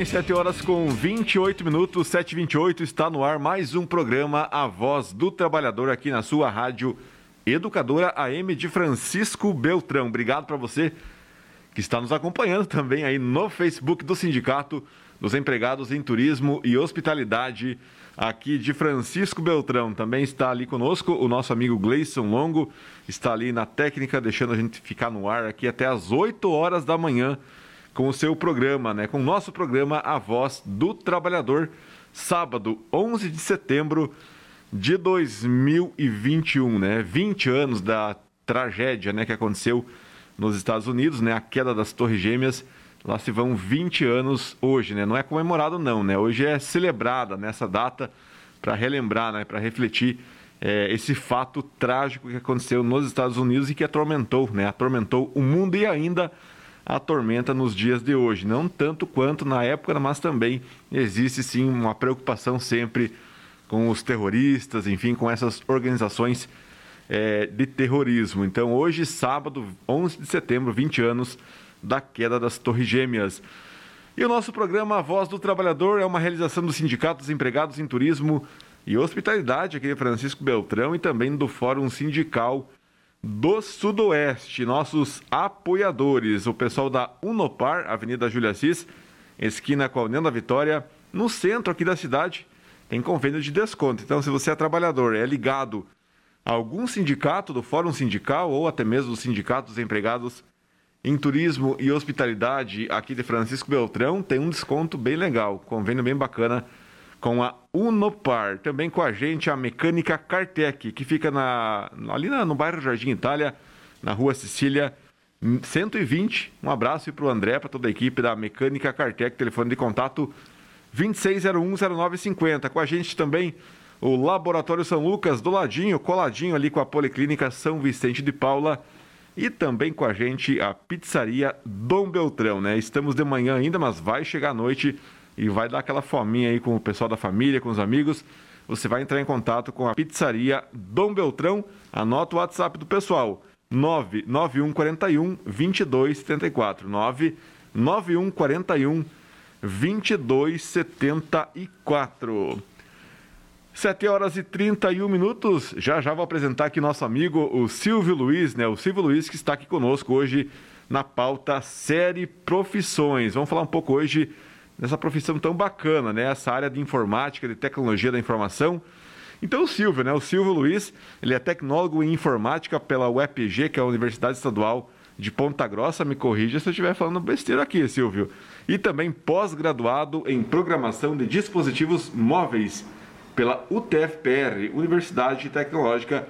Bem, 7 horas com 28 minutos, 7h28, está no ar mais um programa A Voz do Trabalhador aqui na sua rádio Educadora AM de Francisco Beltrão. Obrigado para você que está nos acompanhando também aí no Facebook do Sindicato dos Empregados em Turismo e Hospitalidade aqui de Francisco Beltrão. Também está ali conosco o nosso amigo Gleison Longo, está ali na técnica, deixando a gente ficar no ar aqui até as 8 horas da manhã com o seu programa, né? Com o nosso programa A Voz do Trabalhador, sábado, 11 de setembro de 2021, né? 20 anos da tragédia, né, que aconteceu nos Estados Unidos, né? A queda das Torres Gêmeas. Lá se vão 20 anos hoje, né? Não é comemorado não, né? Hoje é celebrada nessa data para relembrar, né, para refletir é, esse fato trágico que aconteceu nos Estados Unidos e que atormentou, né? Atormentou o mundo e ainda a tormenta nos dias de hoje. Não tanto quanto na época, mas também existe sim uma preocupação sempre com os terroristas, enfim, com essas organizações é, de terrorismo. Então, hoje, sábado, 11 de setembro, 20 anos da queda das Torres Gêmeas. E o nosso programa A Voz do Trabalhador é uma realização do Sindicato dos Empregados em Turismo e Hospitalidade aqui de Francisco Beltrão e também do Fórum Sindical do Sudoeste, nossos apoiadores, o pessoal da Unopar, Avenida Júlia Assis, esquina com a União da Vitória, no centro aqui da cidade, tem convênio de desconto. Então, se você é trabalhador, é ligado a algum sindicato do Fórum Sindical ou até mesmo dos Empregados em Turismo e Hospitalidade aqui de Francisco Beltrão, tem um desconto bem legal, convênio bem bacana com a Unopar. Também com a gente a Mecânica Cartec, que fica na, ali na, no bairro Jardim Itália, na rua Sicília 120. Um abraço para o André, para toda a equipe da Mecânica Cartec, telefone de contato 26010950. Com a gente também o Laboratório São Lucas, do ladinho, coladinho ali com a Policlínica São Vicente de Paula. E também com a gente a Pizzaria Dom Beltrão, né? Estamos de manhã ainda, mas vai chegar à noite e vai dar aquela fominha aí com o pessoal da família, com os amigos, você vai entrar em contato com a pizzaria Dom Beltrão. Anota o WhatsApp do pessoal: 99141 2274. 99141 2274. 7 horas e 31 minutos. Já já vou apresentar aqui nosso amigo, o Silvio Luiz, né? O Silvio Luiz que está aqui conosco hoje na pauta Série Profissões. Vamos falar um pouco hoje nessa profissão tão bacana, né? Essa área de informática, de tecnologia da informação. Então o Silvio, né? O Silvio Luiz, ele é tecnólogo em informática pela UEPG, que é a Universidade Estadual de Ponta Grossa. Me corrija se eu estiver falando besteira aqui, Silvio. E também pós-graduado em programação de dispositivos móveis pela UTFPR, Universidade Tecnológica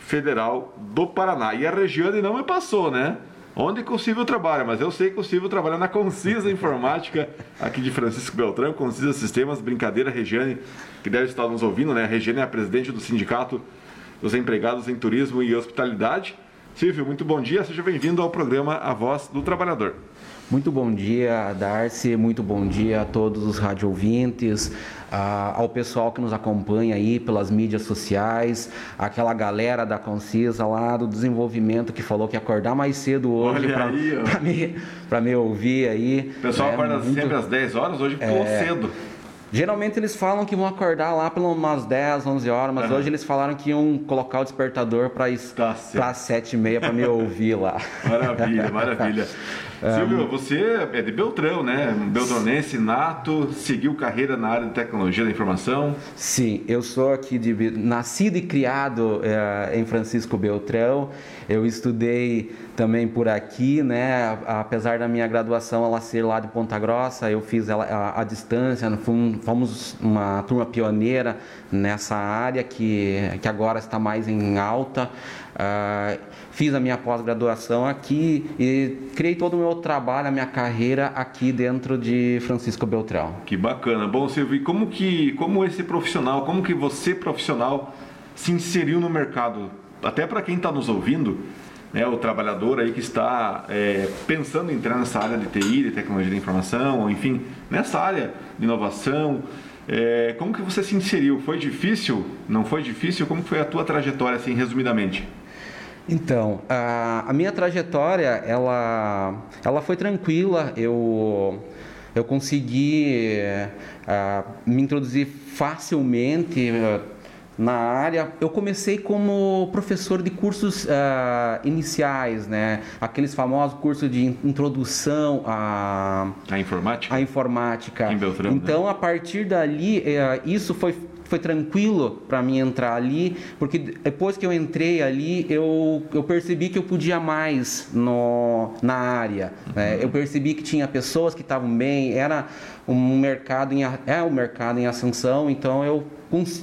Federal do Paraná. E a Regiane não me passou, né? Onde que o Silvio trabalha, mas eu sei que o Silvio trabalha na Concisa Informática, aqui de Francisco Beltrão, Concisa Sistemas, brincadeira, Regiane, que deve estar nos ouvindo, né? A Regiane é a presidente do Sindicato dos Empregados em Turismo e Hospitalidade. Silvio, muito bom dia, seja bem-vindo ao programa A Voz do Trabalhador. Muito bom dia, Darcy. Muito bom dia a todos os rádio ouvintes, ao pessoal que nos acompanha aí pelas mídias sociais, aquela galera da Concisa lá do desenvolvimento que falou que ia acordar mais cedo hoje para me, me ouvir aí. O pessoal é, acorda muito... sempre às 10 horas, hoje ficou é... cedo. Geralmente eles falam que vão acordar lá pelas umas 10, 11 horas, mas uhum. hoje eles falaram que iam colocar o despertador para tá 7 e meia para me ouvir lá. Maravilha, maravilha. Silvio, você é de Beltrão, né? Beltronense, nato, seguiu carreira na área de tecnologia da informação. Sim, eu sou aqui de nascido e criado é, em Francisco Beltrão. Eu estudei também por aqui, né? Apesar da minha graduação ela ser lá de Ponta Grossa, eu fiz ela à, à distância. Fomos uma turma pioneira nessa área que, que agora está mais em alta. Uh, fiz a minha pós-graduação aqui e criei todo o meu trabalho, a minha carreira aqui dentro de Francisco Beltrão. Que bacana. Bom, Silvio, e como que como esse profissional, como que você profissional se inseriu no mercado? Até para quem está nos ouvindo, né, o trabalhador aí que está é, pensando em entrar nessa área de TI, de tecnologia da informação, enfim, nessa área de inovação, é, como que você se inseriu? Foi difícil? Não foi difícil? Como foi a tua trajetória, assim, resumidamente? Então, a, a minha trajetória, ela, ela foi tranquila. Eu eu consegui uh, me introduzir facilmente uh, na área. Eu comecei como professor de cursos uh, iniciais, né? Aqueles famosos cursos de introdução à, a informática. À informática. Em Beltrão, né? então, né? a partir dali, isso foi foi tranquilo para mim entrar ali, porque depois que eu entrei ali, eu, eu percebi que eu podia mais no, na área. Né? Eu percebi que tinha pessoas que estavam bem, era um mercado em, é um mercado em ascensão, então eu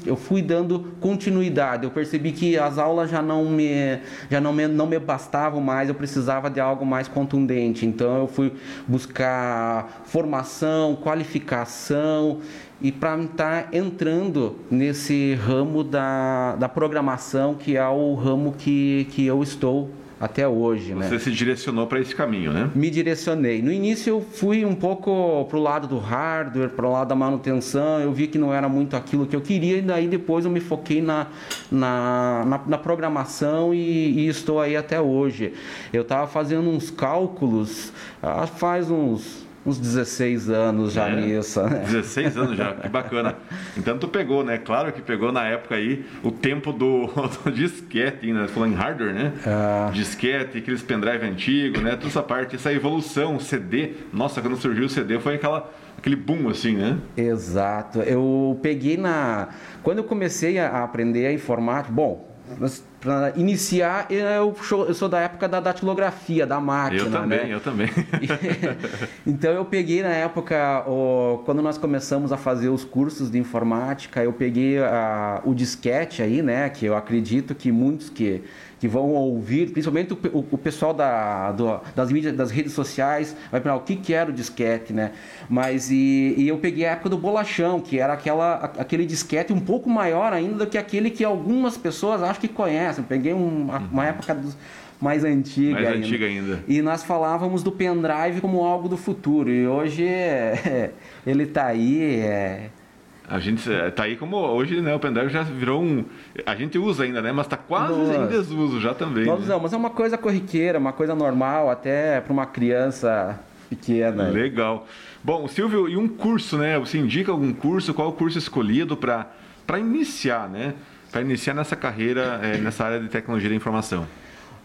eu fui dando continuidade. Eu percebi que as aulas já não me já não me, não me bastavam mais, eu precisava de algo mais contundente. Então eu fui buscar formação, qualificação e para estar tá entrando nesse ramo da, da programação, que é o ramo que, que eu estou até hoje. Você né? se direcionou para esse caminho, né? Me direcionei. No início eu fui um pouco para o lado do hardware, para o lado da manutenção, eu vi que não era muito aquilo que eu queria, e daí depois eu me foquei na, na, na, na programação e, e, estou aí até hoje. Eu estava fazendo uns cálculos, ah, faz uns uns 16 anos já é, nisso. Né? 16 anos já, que bacana. Então tu pegou, né? Claro que pegou na época aí o tempo do, do disquete, né? Falando em hardware, né? É. Disquete, aqueles pendrive antigo, né? Toda essa parte, essa evolução, CD. Nossa, quando surgiu o CD foi aquela aquele boom assim, né? Exato. Eu peguei na quando eu comecei a aprender a informática, bom, para iniciar, eu sou, eu sou, da época da datilografia, da máquina. Eu também, né? eu também. então eu peguei na época, quando nós começamos a fazer os cursos de informática, eu peguei a, o disquete aí, né? Que eu acredito que muitos que que vão ouvir, principalmente o, o, o pessoal da, do, das mídias, das redes sociais, vai perguntar o que, que era o disquete, né? Mas e, e, eu peguei a época do bolachão, que era aquela, aquele disquete um pouco maior ainda do que aquele que algumas pessoas acho que conhecem. peguei um, uma, uma época dos mais antiga, mais ainda. antiga ainda. E nós falávamos do pendrive como algo do futuro. E hoje é, ele está aí. É, a gente é, tá aí como hoje, né? O pendrive já virou um. A gente usa ainda, né? Mas tá quase Nossa. em desuso já também. Nós né? usamos, mas é uma coisa corriqueira, uma coisa normal, até para uma criança pequena. Legal. Bom, Silvio, e um curso, né? Você indica algum curso? Qual o curso escolhido para iniciar, né? Para iniciar nessa carreira, é, nessa área de tecnologia da informação?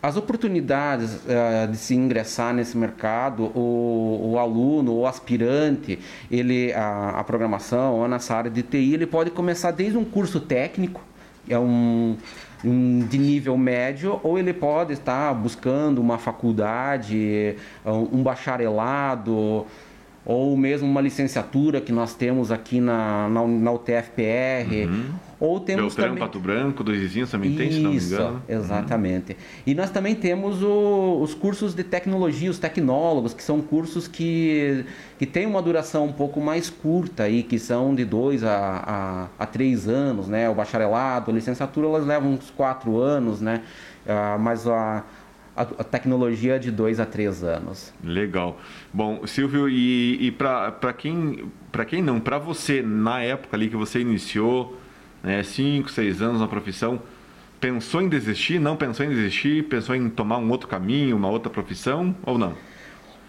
As oportunidades uh, de se ingressar nesse mercado, o, o aluno, o aspirante, ele a, a, programação ou nessa área de TI, ele pode começar desde um curso técnico, é um, um de nível médio, ou ele pode estar buscando uma faculdade, um bacharelado, ou mesmo uma licenciatura que nós temos aqui na, na, na UTFPR. Uhum. Ou temos Beltrão, também... Pato Branco, dois vizinhos também Isso, tem, se não me engano. exatamente. Uhum. E nós também temos o, os cursos de tecnologia, os tecnólogos, que são cursos que, que têm uma duração um pouco mais curta, aí, que são de dois a, a, a três anos, né? O bacharelado, a licenciatura, elas levam uns quatro anos, né? Ah, mas a a, tecnologia de dois a três anos. Legal. Bom, Silvio, e, e para quem, quem não, para você, na época ali que você iniciou, né, cinco, seis anos na profissão, pensou em desistir? Não pensou em desistir? Pensou em tomar um outro caminho, uma outra profissão ou não?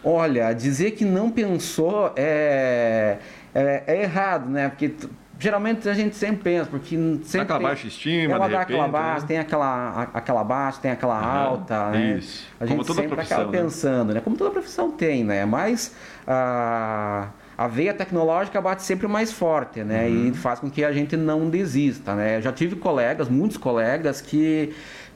Olha, dizer que não pensou é, é, é errado, né? Porque geralmente a gente sempre pensa, porque sempre. Aquela tem, baixa estima, ela de dá repente, aquela baixa, né? tem aquela, aquela baixa, tem aquela uhum, alta, né? Isso. A gente Como toda sempre acaba né? pensando, né? Como toda profissão tem, né? Mas a, a veia tecnológica bate sempre mais forte, né? Uhum. E faz com que a gente não desista, né? Eu já tive colegas, muitos colegas que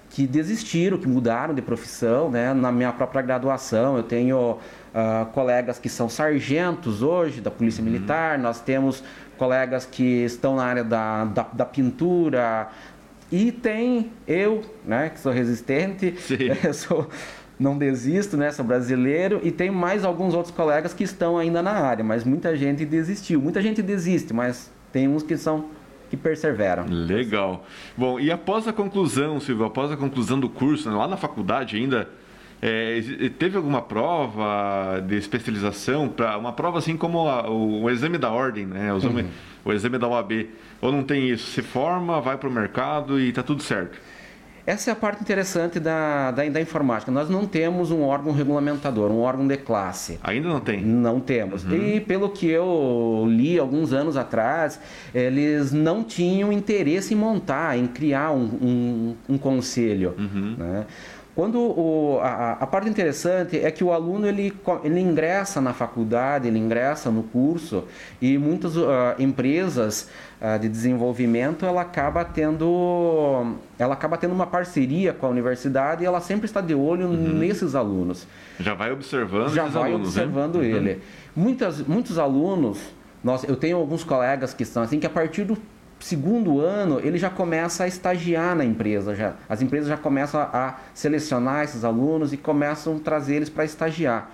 que desistiram, que mudaram de profissão, né? Na minha própria graduação, eu tenho uh, colegas que são sargentos hoje da Polícia uhum. Militar, nós temos colegas que estão na área da, da, da pintura, e tem eu, né, que sou resistente, sou, não desisto, né, sou brasileiro, e tem mais alguns outros colegas que estão ainda na área, mas muita gente desistiu. Muita gente desiste, mas tem uns que são que perseveram. Legal. Bom, e após a conclusão, Silvio, após a conclusão do curso, né, lá na faculdade ainda, é, teve alguma prova de especialização para uma prova assim como a, o, o, exame da ordem, né? O exame, uhum. o exame da OAB. Ou não tem isso? Se forma, vai para o mercado e está tudo certo. Essa é a parte interessante da, da, da, informática. Nós não temos um órgão regulamentador, um órgão de classe. Ainda não tem? Não temos. Uhum. E pelo que eu li alguns anos atrás, eles não tinham interesse em montar, em criar um, um, um conselho. Uhum. Né? Quando o, a, a, parte interessante é que o aluno ele, ele ingressa na faculdade, ele ingressa no curso e muitas uh, empresas uh, de desenvolvimento ela acaba tendo ela acaba tendo uma parceria com a universidade e ela sempre está de olho uhum. nesses alunos. Já vai observando Já vai alunos, observando né? ele. Uhum. Muitas, muitos alunos, nós, eu tenho alguns colegas que estão assim que a partir do segundo ano ele já começa a estagiar na empresa. Já. As empresas já começam a selecionar esses alunos e começam a trazer eles para estagiar.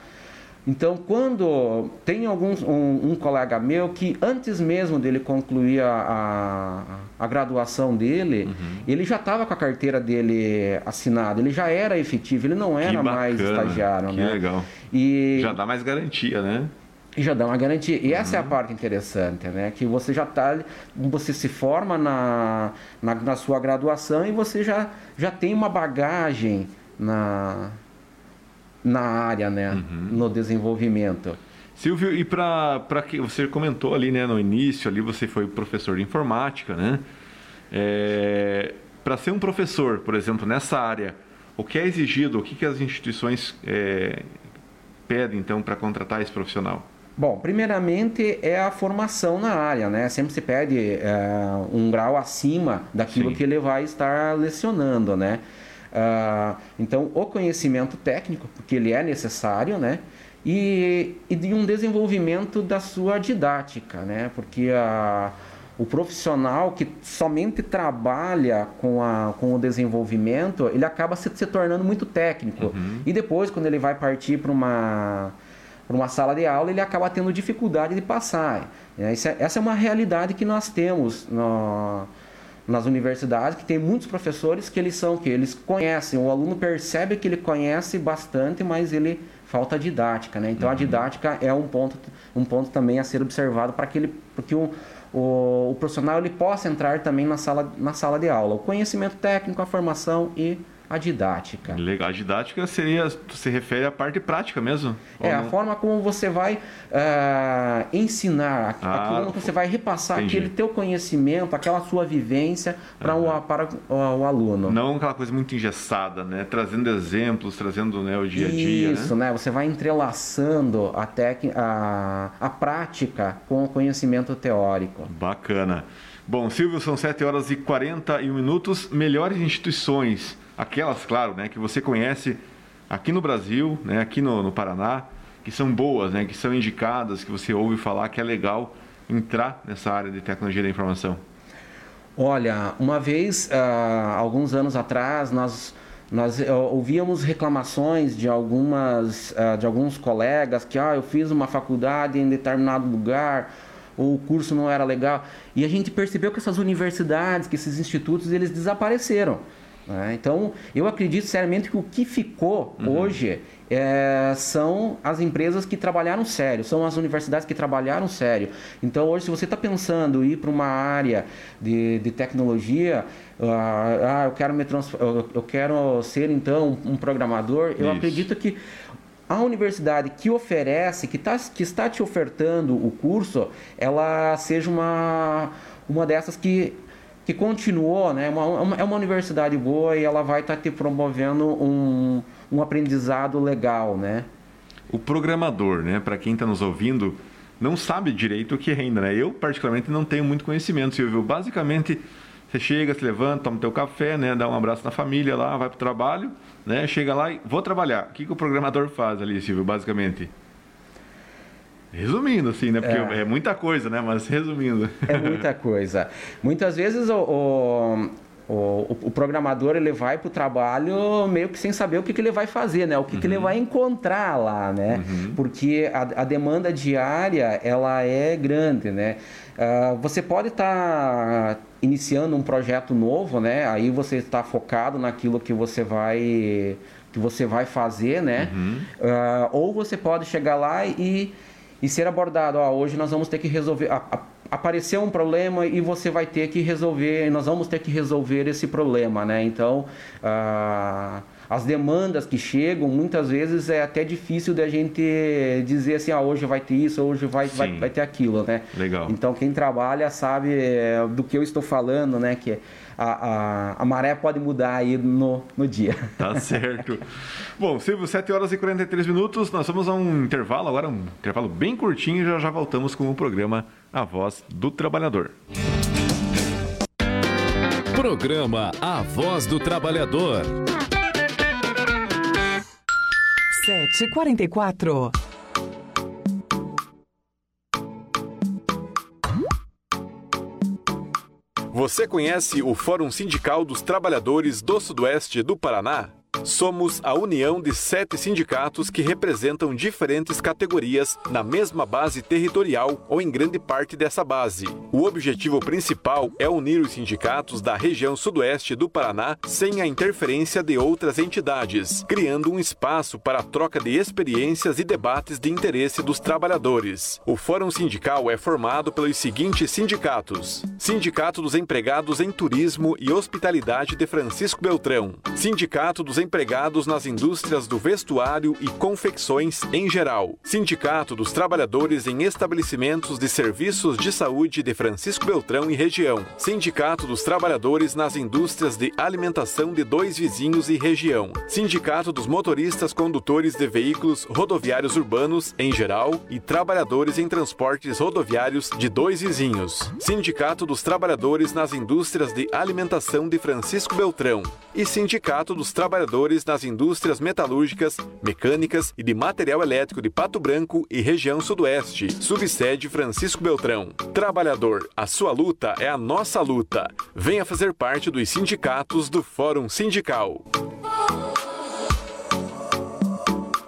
Então, quando tem alguns, um, um, colega meu que antes mesmo dele concluir a, a, a graduação dele, uhum. ele já estava com a carteira dele assinada, ele já era efetivo, ele não era mais estagiário. Que né? legal. E já dá mais garantia, né? E já dá uma garantia. E essa uhum. é a uhum. parte interessante, né? Que você já está, você se forma na, na, na, sua graduação e você já, já tem uma bagagem na, na área, né? Uhum. No desenvolvimento. Silvio, e para que você comentou ali, né, no início, ali você foi professor de informática, né? É, para ser um professor, por exemplo, nessa área, o que é exigido, o que, que as instituições é, pedem então para contratar esse profissional? Bom, primeiramente é a formação na área, né? Sempre se pede é, um grau acima daquilo Sim. que ele vai estar lecionando, né? Uh, então, o conhecimento técnico, porque ele é necessário, né? E, e de um desenvolvimento da sua didática, né? Porque a, o profissional que somente trabalha com, a, com o desenvolvimento, ele acaba se, se tornando muito técnico. Uhum. E depois, quando ele vai partir para uma para uma sala de aula, ele acaba tendo dificuldade de passar. É, essa é uma realidade que nós temos no, nas universidades, que tem muitos professores que eles são que eles conhecem, o aluno percebe que ele conhece bastante, mas ele falta didática, né? Então uhum. a didática é um ponto, um ponto também a ser observado para que ele, porque o, o, o profissional ele possa entrar também na sala, na sala de aula. O conhecimento técnico, a formação e a didática. Legal. A didática seria, se refere à parte prática mesmo? É, a forma como você vai uh, ensinar, ah, aquilo que você vai repassar entendi. aquele teu conhecimento, aquela sua vivência para, uhum. o, para o, o, aluno. Não aquela coisa muito engessada, né? Trazendo exemplos, trazendo né, o dia a dia. Isso, né? né? Você vai entrelaçando a, tec... a, a prática com o conhecimento teórico. Bacana. Bom, Silvio, são 7 horas e 41 minutos. Melhores instituições aquelas, claro, né, que você conhece aqui no Brasil, né, aqui no, no Paraná, que são boas, né, que são indicadas, que você ouve falar que é legal entrar nessa área de tecnologia da informação? Olha, uma vez, uh, alguns anos atrás, nós nós uh, ouvíamos reclamações de algumas uh, de alguns colegas que ah eu fiz uma faculdade em determinado lugar ou o curso não era legal e a gente percebeu que essas universidades que esses institutos eles desapareceram né? Então, eu acredito seriamente que o que ficou uhum. hoje é, são as empresas que trabalharam sério, são as universidades que trabalharam sério. Então, hoje, se você está pensando em ir para uma área de, de tecnologia, uh, ah, eu quero, me eu quero ser, então, um programador, eu Isso. acredito que a universidade que oferece, que, tá, que está te ofertando o curso, ela seja uma, uma dessas que que continuou, né? Uma, é uma universidade boa e ela vai estar tá te promovendo um, um aprendizado legal, né? O programador, né? Para quem está nos ouvindo, não sabe direito o que é ainda, né? Eu, particularmente, não tenho muito conhecimento, Silvio. Basicamente, você chega, se levanta, toma teu café, né? Dá um abraço na família lá, vai para o trabalho, né? Chega lá e vou trabalhar. O que, que o programador faz ali, Silvio, basicamente? Resumindo, assim, né? Porque é. é. muita coisa, né? Mas resumindo. É muita coisa. Muitas vezes o, o, o, o programador ele vai para o trabalho meio que sem saber o que, que ele vai fazer, né? O que, uhum. que ele uhum. vai encontrar lá, né? Uhum. Porque a, a, demanda diária, ela é grande, né? Uh, você pode estar tá iniciando um projeto novo, né? Aí você está focado naquilo que você vai que você vai fazer, né? Uhum. Uh, ou você pode chegar lá e e ser abordado. Ó, hoje nós vamos ter que resolver. A, a aparecer um problema e você vai ter que resolver, nós vamos ter que resolver esse problema, né? Então, ah, as demandas que chegam, muitas vezes é até difícil da gente dizer assim, ah, hoje vai ter isso, hoje vai, vai, vai, ter aquilo, né? Legal. Então, quem trabalha sabe é, do que eu estou falando, né? Que a, a, a maré pode mudar aí no, no dia. Tá certo. Bom, Silvio, 7 horas e 43 minutos, nós vamos a um intervalo, agora um intervalo bem curtinho, já já voltamos com o programa A Voz do Trabalhador. Programa A Voz do Trabalhador. 7h44. Você conhece o Fórum Sindical dos Trabalhadores do Sudoeste do Paraná? Somos a união de sete sindicatos que representam diferentes categorias na mesma base territorial ou em grande parte dessa base. O objetivo principal é unir os sindicatos da região sudoeste do Paraná sem a interferência de outras entidades, criando um espaço para a troca de experiências e debates de interesse dos trabalhadores. O Fórum Sindical é formado pelos seguintes sindicatos: Sindicato dos Empregados em Turismo e Hospitalidade de Francisco Beltrão, Sindicato dos empregados nas indústrias do vestuário e confecções em geral. Sindicato dos Trabalhadores em Estabelecimentos de Serviços de Saúde de Francisco Beltrão e região. Sindicato dos Trabalhadores nas Indústrias de Alimentação de Dois Vizinhos e região. Sindicato dos Motoristas Condutores de Veículos Rodoviários Urbanos em geral e Trabalhadores em Transportes Rodoviários de Dois Vizinhos. Sindicato dos Trabalhadores nas Indústrias de Alimentação de Francisco Beltrão e Sindicato dos Trabalhadores trabalhadores nas indústrias metalúrgicas, mecânicas e de material elétrico de Pato Branco e região sudoeste, subsede Francisco Beltrão. Trabalhador, a sua luta é a nossa luta. Venha fazer parte dos sindicatos do Fórum Sindical.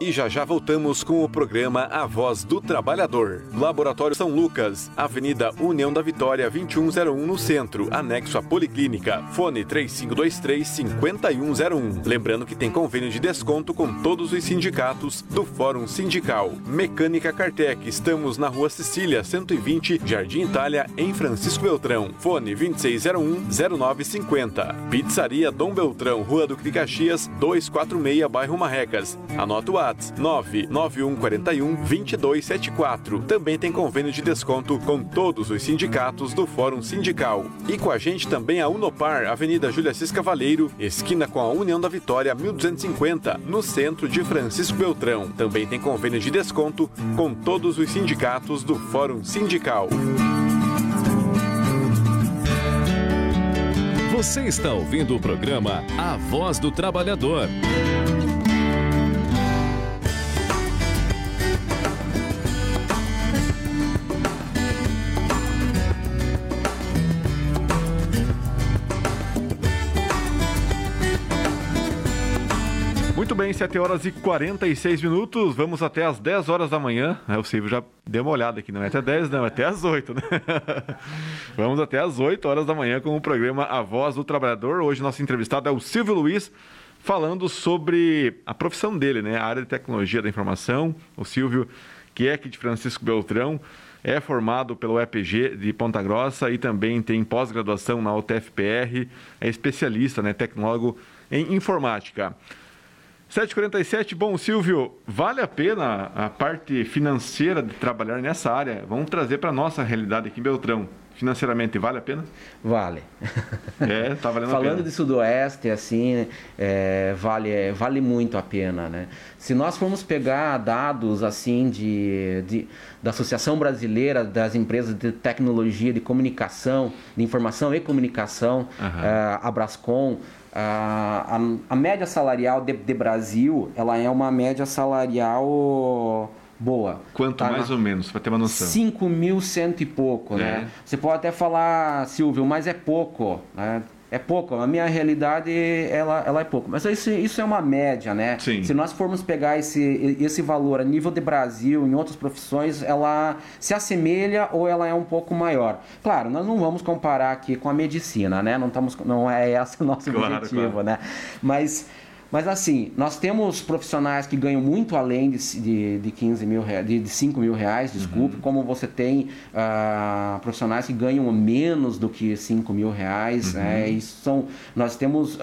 E já já voltamos com o programa A Voz do Trabalhador. Laboratório São Lucas, Avenida União da Vitória 2101 no centro, anexo à Policlínica. Fone 3523-5101. Lembrando que tem convênio de desconto com todos os sindicatos do Fórum Sindical. Mecânica Cartec, estamos na Rua Sicília 120, Jardim Itália, em Francisco Beltrão. Fone 2601-0950. Pizzaria Dom Beltrão, Rua do Caxias 246, bairro Marrecas. Anota o ar WhatsApp 99141 2274. Também tem convênio de desconto com todos os sindicatos do Fórum Sindical. E com a gente também a Unopar, Avenida Júlia Cis Cavaleiro, esquina com a União da Vitória 1250, no centro de Francisco Beltrão. Também tem convênio de desconto com todos os sindicatos do Fórum Sindical. Você está ouvindo o programa A Voz do Trabalhador. Bem, 7 horas e 46 minutos. Vamos até as 10 horas da manhã. É, o Silvio já deu uma olhada aqui, não é até 10, não, é até as 8, né? Vamos até as 8 horas da manhã com o programa A Voz do Trabalhador. Hoje nosso entrevistado é o Silvio Luiz, falando sobre a profissão dele, né? A área de tecnologia da informação. O Silvio, que é aqui de Francisco Beltrão, é formado pelo EPG de Ponta Grossa e também tem pós-graduação na UTFPR, é especialista, né, tecnólogo em informática. 747, bom, Silvio, vale a pena a parte financeira de trabalhar nessa área? Vamos trazer para a nossa realidade aqui em Beltrão. Financeiramente, vale a pena? Vale. É, tá valendo Falando a pena. de Sudoeste, assim, é, vale, é, vale muito a pena, né? Se nós formos pegar dados, assim, de, de, da Associação Brasileira das Empresas de Tecnologia de Comunicação, de Informação e Comunicação, uhum. a Brascom, a, a, a média salarial de, de, Brasil, ela é uma média salarial boa. Quanto tá mais na... ou menos, para ter uma noção? 5 mil cento e pouco, né? é. né? Você pode até falar, Silvio, mas é pouco, né? é pouco. A minha realidade, ela, ela é pouco. Mas isso, isso é uma média, né? Sim. Se nós formos pegar esse, esse valor a nível de Brasil, em outras profissões, ela se assemelha ou ela é um pouco maior. Claro, nós não vamos comparar aqui com a medicina, né? Não, estamos, não é esse o nosso claro, objetivo, claro. né? Mas Mas assim, nós temos profissionais que ganham muito além de, de, de 15 mil reais, de, de 5 mil reais, desculpe, uhum. como você tem uh, profissionais que ganham menos do que 5 mil reais. Uhum. Isso são, nós temos uh,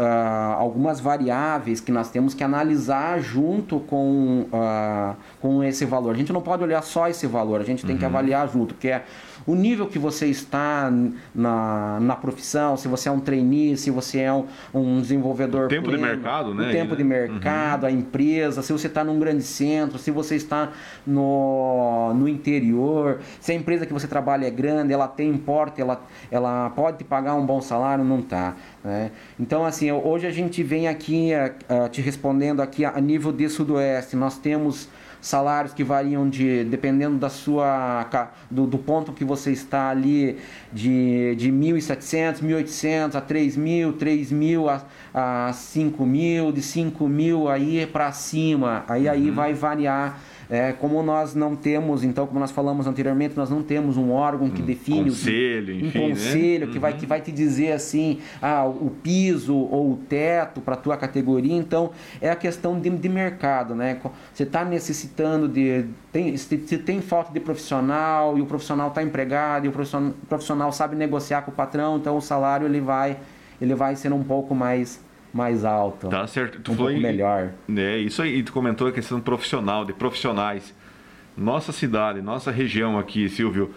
algumas variáveis que nós temos que analisar junto com, uh, com esse valor. A gente não pode olhar só esse valor, a gente tem uhum. que avaliar junto, que é o nível que você está na, na profissão, se você é um trainee, se você é um, um desenvolvedor. O tempo pleno, de mercado, né? Tempo né? de mercado, uhum. a empresa, se você está num grande centro, se você está no, no interior, se a empresa que você trabalha é grande, ela tem importe, ela, ela pode te pagar um bom salário, não está. Né? Então, assim, hoje a gente vem aqui uh, te respondendo aqui a, a nível de Sudoeste. Nós temos salários que variam de dependendo da sua do, do ponto que você está ali de, de 1.700, 1.800 a 3.000, 3.000 a, a 5.000, de 5.000 aí para cima. Aí aí uhum. vai variar é, como nós não temos, então, como nós falamos anteriormente, nós não temos um órgão que um define conselho, um enfim, conselho né? que, uhum. vai, que vai te dizer assim, ah, o piso ou o teto para a tua categoria. Então, é a questão de, de mercado, né? Você está necessitando de. Tem, se tem falta de profissional e o profissional está empregado e o profissional, o profissional sabe negociar com o patrão, então o salário ele vai, ele vai ser um pouco mais mais alto. Tá certo. Tu um pouco melhor. É, isso aí, tu comentou a questão profissional, de profissionais. Nossa cidade, nossa região aqui, Silvio,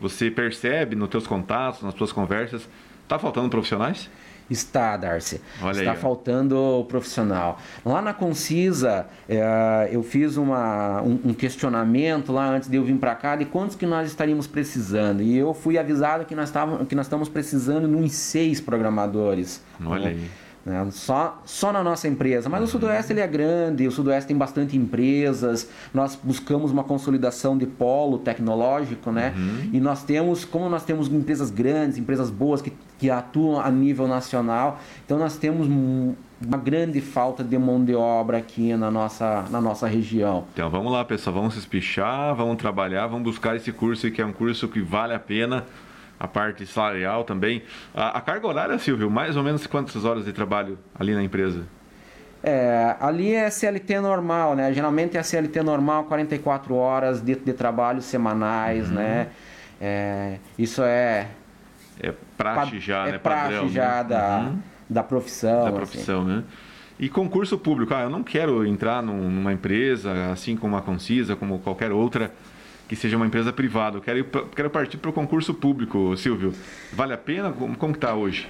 você percebe nos teus contatos, nas tuas conversas, tá faltando profissionais? Está, Darcy. Olha Está aí, faltando profissional. Lá na Concisa, é, eu fiz uma, um, um, questionamento lá antes de eu vir para cá de quantos que nós estaríamos precisando. E eu fui avisado que nós, tavam, que nós estamos precisando de uns seis programadores. Olha né? aí. Né? Só, só na nossa empresa. Mas o Sudoeste ele é grande, o Sudoeste tem bastante empresas, nós buscamos uma consolidação de polo tecnológico, né? Uhum. E nós temos, como nós temos empresas grandes, empresas boas que, que atuam a nível nacional, então nós temos uma grande falta de mão de obra aqui na nossa, na nossa região. Então vamos lá, pessoal, vamos se espichar, vamos trabalhar, vamos buscar esse curso que é um curso que vale a pena a parte salarial também. A, a, carga horária, Silvio, mais ou menos quantas horas de trabalho ali na empresa? É, ali é CLT normal, né? Geralmente é CLT normal, 44 horas de, de trabalho semanais, uhum. né? É, isso é... É praxe já, é né? praxe Padrão, já né? da, uhum. da profissão. Da profissão, assim. né? E concurso público, ah, eu não quero entrar numa empresa assim como a Concisa, como qualquer outra, que seja uma empresa privada. Eu quero, quero partir para o concurso público, Silvio. Vale a pena? Como, está hoje?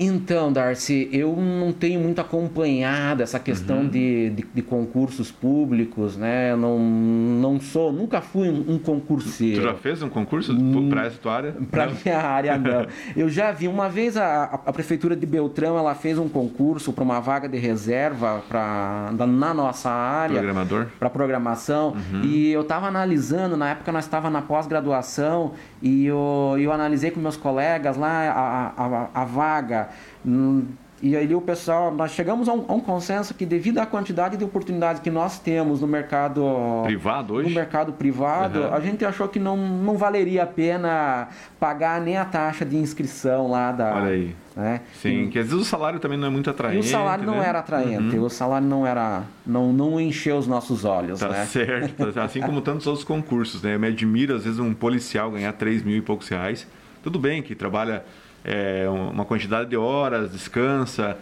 Então, Darcy, eu não tenho muito acompanhado essa questão uhum. de, de, de, concursos públicos, né? Eu não, não sou, nunca fui um, um concurseiro. Tu já fez um concurso hum, para essa tua área? Para minha área, não. eu já vi, uma vez a, a, Prefeitura de Beltrão, ela fez um concurso para uma vaga de reserva pra, na nossa área. Programador? Para programação. Uhum. E eu estava analisando, na época nós estava na pós-graduação, e eu, eu analisei com meus colegas lá a, a, a vaga. Hum, e aí o pessoal, nós chegamos a um, a um, consenso que devido à quantidade de oportunidades que nós temos no mercado privado hoje, no mercado privado, uhum. a gente achou que não, não valeria a pena pagar nem a taxa de inscrição lá da. Olha aí. Né? Sim, e, que às vezes o salário também não é muito atraente. E o salário né? não era atraente, uhum. o salário não era, não, não encheu os nossos olhos, tá né? certo, tá assim como tantos outros concursos, né? Eu me admiro às vezes um policial ganhar 3 mil e poucos reais. Tudo bem que trabalha é, uma quantidade de horas, descansa,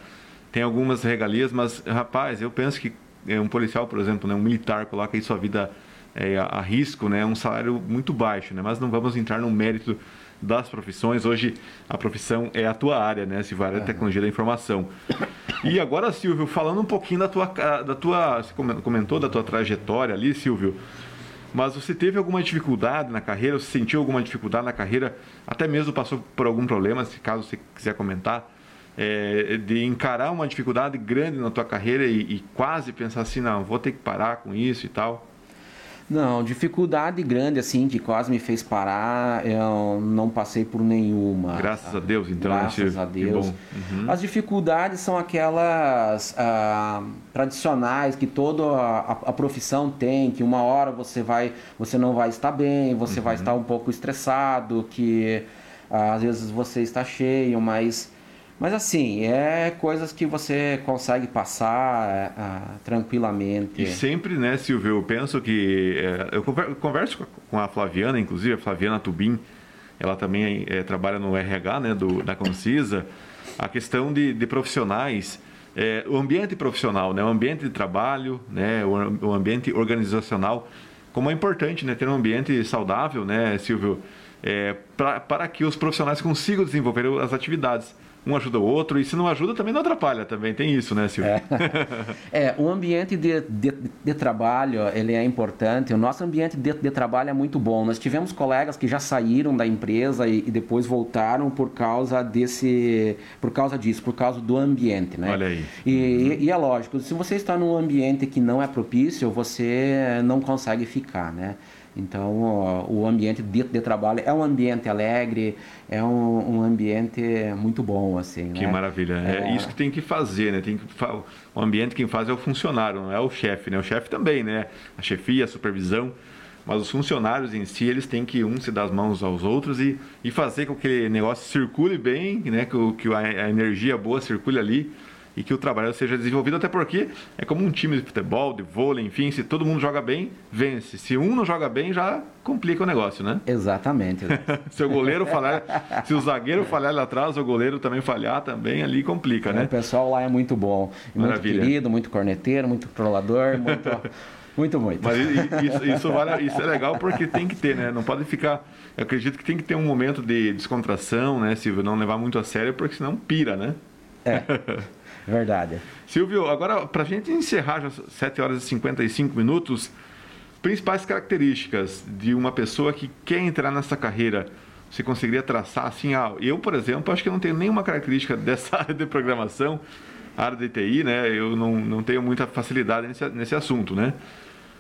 tem algumas regalias, mas, rapaz, eu penso que é, um policial, por exemplo, né, um militar, coloca aí sua vida é, a, risco, né, é um salário muito baixo, né, mas não vamos entrar no mérito das profissões. Hoje a profissão é a tua área, né? Se vai a tecnologia da informação. E agora, Silvio, falando um pouquinho da tua, da tua, você comentou da tua trajetória ali, Silvio. Mas você teve alguma dificuldade na carreira? Você sentiu alguma dificuldade na carreira? Até mesmo passou por algum problema, se caso você quiser comentar, é, de encarar uma dificuldade grande na tua carreira e, e quase pensar assim, não, vou ter que parar com isso e tal? Não, dificuldade grande assim que quase me fez parar, eu não passei por nenhuma. Graças a Deus, então. Né, Graças a Deus. Uhum. As dificuldades são aquelas ah, tradicionais que toda a, a, profissão tem, que uma hora você vai, você não vai estar bem, você uhum. vai estar um pouco estressado, que ah, às vezes você está cheio, mas Mas assim, é coisas que você consegue passar uh, tranquilamente. E sempre, né, Silvio, eu penso que. É, eu converso com a Flaviana, inclusive, a Flaviana Tubim, ela também é, trabalha no RH né, do, da Concisa, a questão de, de profissionais. É, o ambiente profissional, né, o ambiente de trabalho, né, o, o ambiente organizacional, como é importante né, ter um ambiente saudável, né, Silvio, é, pra, para que os profissionais consigam desenvolver as atividades um ajuda o outro, e se não ajuda também não atrapalha, também tem isso, né, Silvio? É, é o ambiente de, de, de, trabalho, ele é importante, o nosso ambiente de, de, trabalho é muito bom. Nós tivemos colegas que já saíram da empresa e, e, depois voltaram por causa desse, por causa disso, por causa do ambiente, né? Olha aí. E, e, e é lógico, se você está num ambiente que não é propício, você não consegue ficar, né? Então, o ambiente de, de, trabalho é um ambiente alegre, é um, um ambiente muito bom, assim. Que né? maravilha. É, é, isso que tem que fazer, né? Tem que, o ambiente quem faz é o funcionário, não é o chefe, né? O chefe também, né? A chefia, a supervisão. Mas os funcionários em si, eles têm que um se dar as mãos aos outros e, e fazer com que aquele negócio circule bem, né? Que, que a, a energia boa circule ali e que o trabalho seja desenvolvido, até porque é como um time de futebol, de vôlei, enfim, se todo mundo joga bem, vence. Se um não joga bem, já complica o negócio, né? Exatamente. se o goleiro falhar, se o zagueiro falhar lá atrás, o goleiro também falhar, também ali complica, né? O pessoal lá é muito bom, muito querido, muito corneteiro, muito trollador, muito Muito, muito. Mas isso, isso, vale, isso, é legal porque tem que ter, né? Não pode ficar. Eu acredito que tem que ter um momento de descontração, né, Silvio? Não levar muito a sério, porque senão pira, né? É. Verdade. Silvio, agora para a gente encerrar já 7 horas e 55 minutos, principais características de uma pessoa que quer entrar nessa carreira, você conseguiria traçar assim? Ah, eu, por exemplo, acho que não tenho nenhuma característica dessa área de programação, área de TI, né? Eu não, não tenho muita facilidade nesse, nesse assunto, né?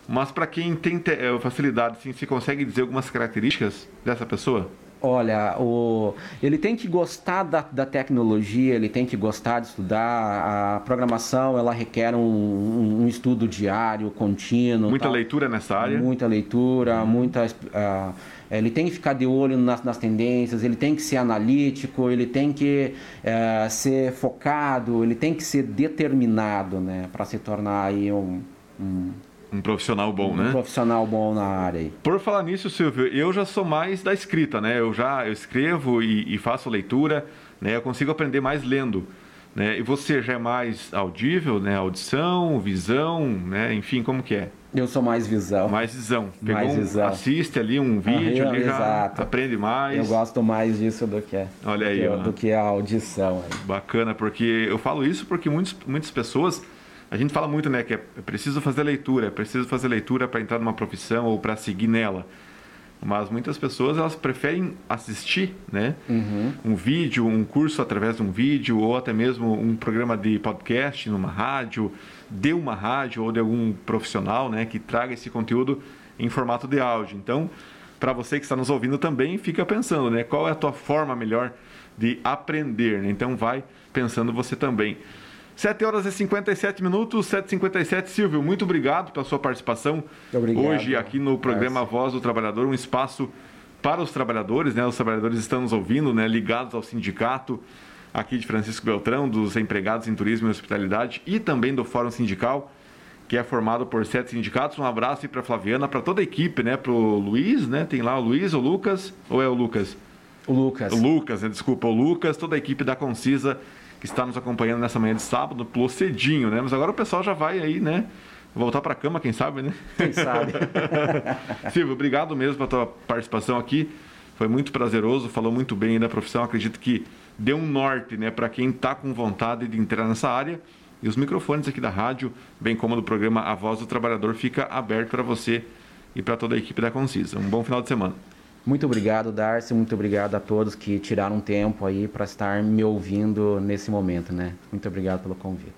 Mas para quem tem eh, facilidade, sim, você consegue dizer algumas características dessa pessoa? Olha, o, ele tem que gostar da, da tecnologia, ele tem que gostar de estudar. A programação ela requer um, um estudo diário, contínuo. Muita tal. leitura nessa área? Muita leitura, uhum. muita. Uh, ele tem que ficar de olho nas, nas, tendências, ele tem que ser analítico, ele tem que uh, ser focado, ele tem que ser determinado né, para se tornar aí um, um um profissional bom, um né? Um profissional bom na área aí. Por falar nisso, Silvio, eu já sou mais da escrita, né? Eu já eu escrevo e, e faço leitura, né? Eu consigo aprender mais lendo. Né? E você já é mais audível, né? Audição, visão, né? Enfim, como que é? Eu sou mais visão. Mais visão. Pegou mais visão. Um, assiste ali um vídeo, ah, ali exato. já aprende mais. Eu gosto mais disso do que, Olha aí, do, que, do que a audição. Aí. Bacana, porque eu falo isso porque muitos, muitas pessoas a gente fala muito, né, que é preciso fazer leitura, é preciso fazer leitura para entrar numa profissão ou para seguir nela. Mas muitas pessoas elas preferem assistir, né, uhum. um vídeo, um curso através de um vídeo ou até mesmo um programa de podcast numa rádio, de uma rádio ou de algum profissional, né, que traga esse conteúdo em formato de áudio. Então, para você que está nos ouvindo também, fica pensando, né, qual é a tua forma melhor de aprender, né? Então vai pensando você também. 7 horas e 57 minutos, 7h57. Silvio, muito obrigado pela sua participação obrigado. hoje aqui no programa Voz do Trabalhador, um espaço para os trabalhadores, né? Os trabalhadores estão nos ouvindo, né? Ligados ao sindicato aqui de Francisco Beltrão, dos empregados em turismo e hospitalidade e também do Fórum Sindical, que é formado por sete sindicatos. Um abraço aí para Flaviana, para toda a equipe, né? Para o Luiz, né? Tem lá o Luiz, o Lucas, ou é o Lucas? O Lucas. O Lucas, né? desculpa, o Lucas, toda a equipe da Concisa que está nos acompanhando nessa manhã de sábado, pulou cedinho, né? Mas agora o pessoal já vai aí, né? Voltar para a cama, quem sabe, né? Quem sabe. Silvio, obrigado mesmo pela tua participação aqui. Foi muito prazeroso, falou muito bem da profissão. Acredito que deu um norte, né, para quem está com vontade de entrar nessa área. E os microfones aqui da rádio, bem como do programa A Voz do Trabalhador, fica aberto para você e para toda a equipe da Concisa. Um bom final de semana. Muito obrigado, Darcy. Muito obrigado a todos que tiraram tempo aí para estar me ouvindo nesse momento, né? Muito obrigado pelo convite.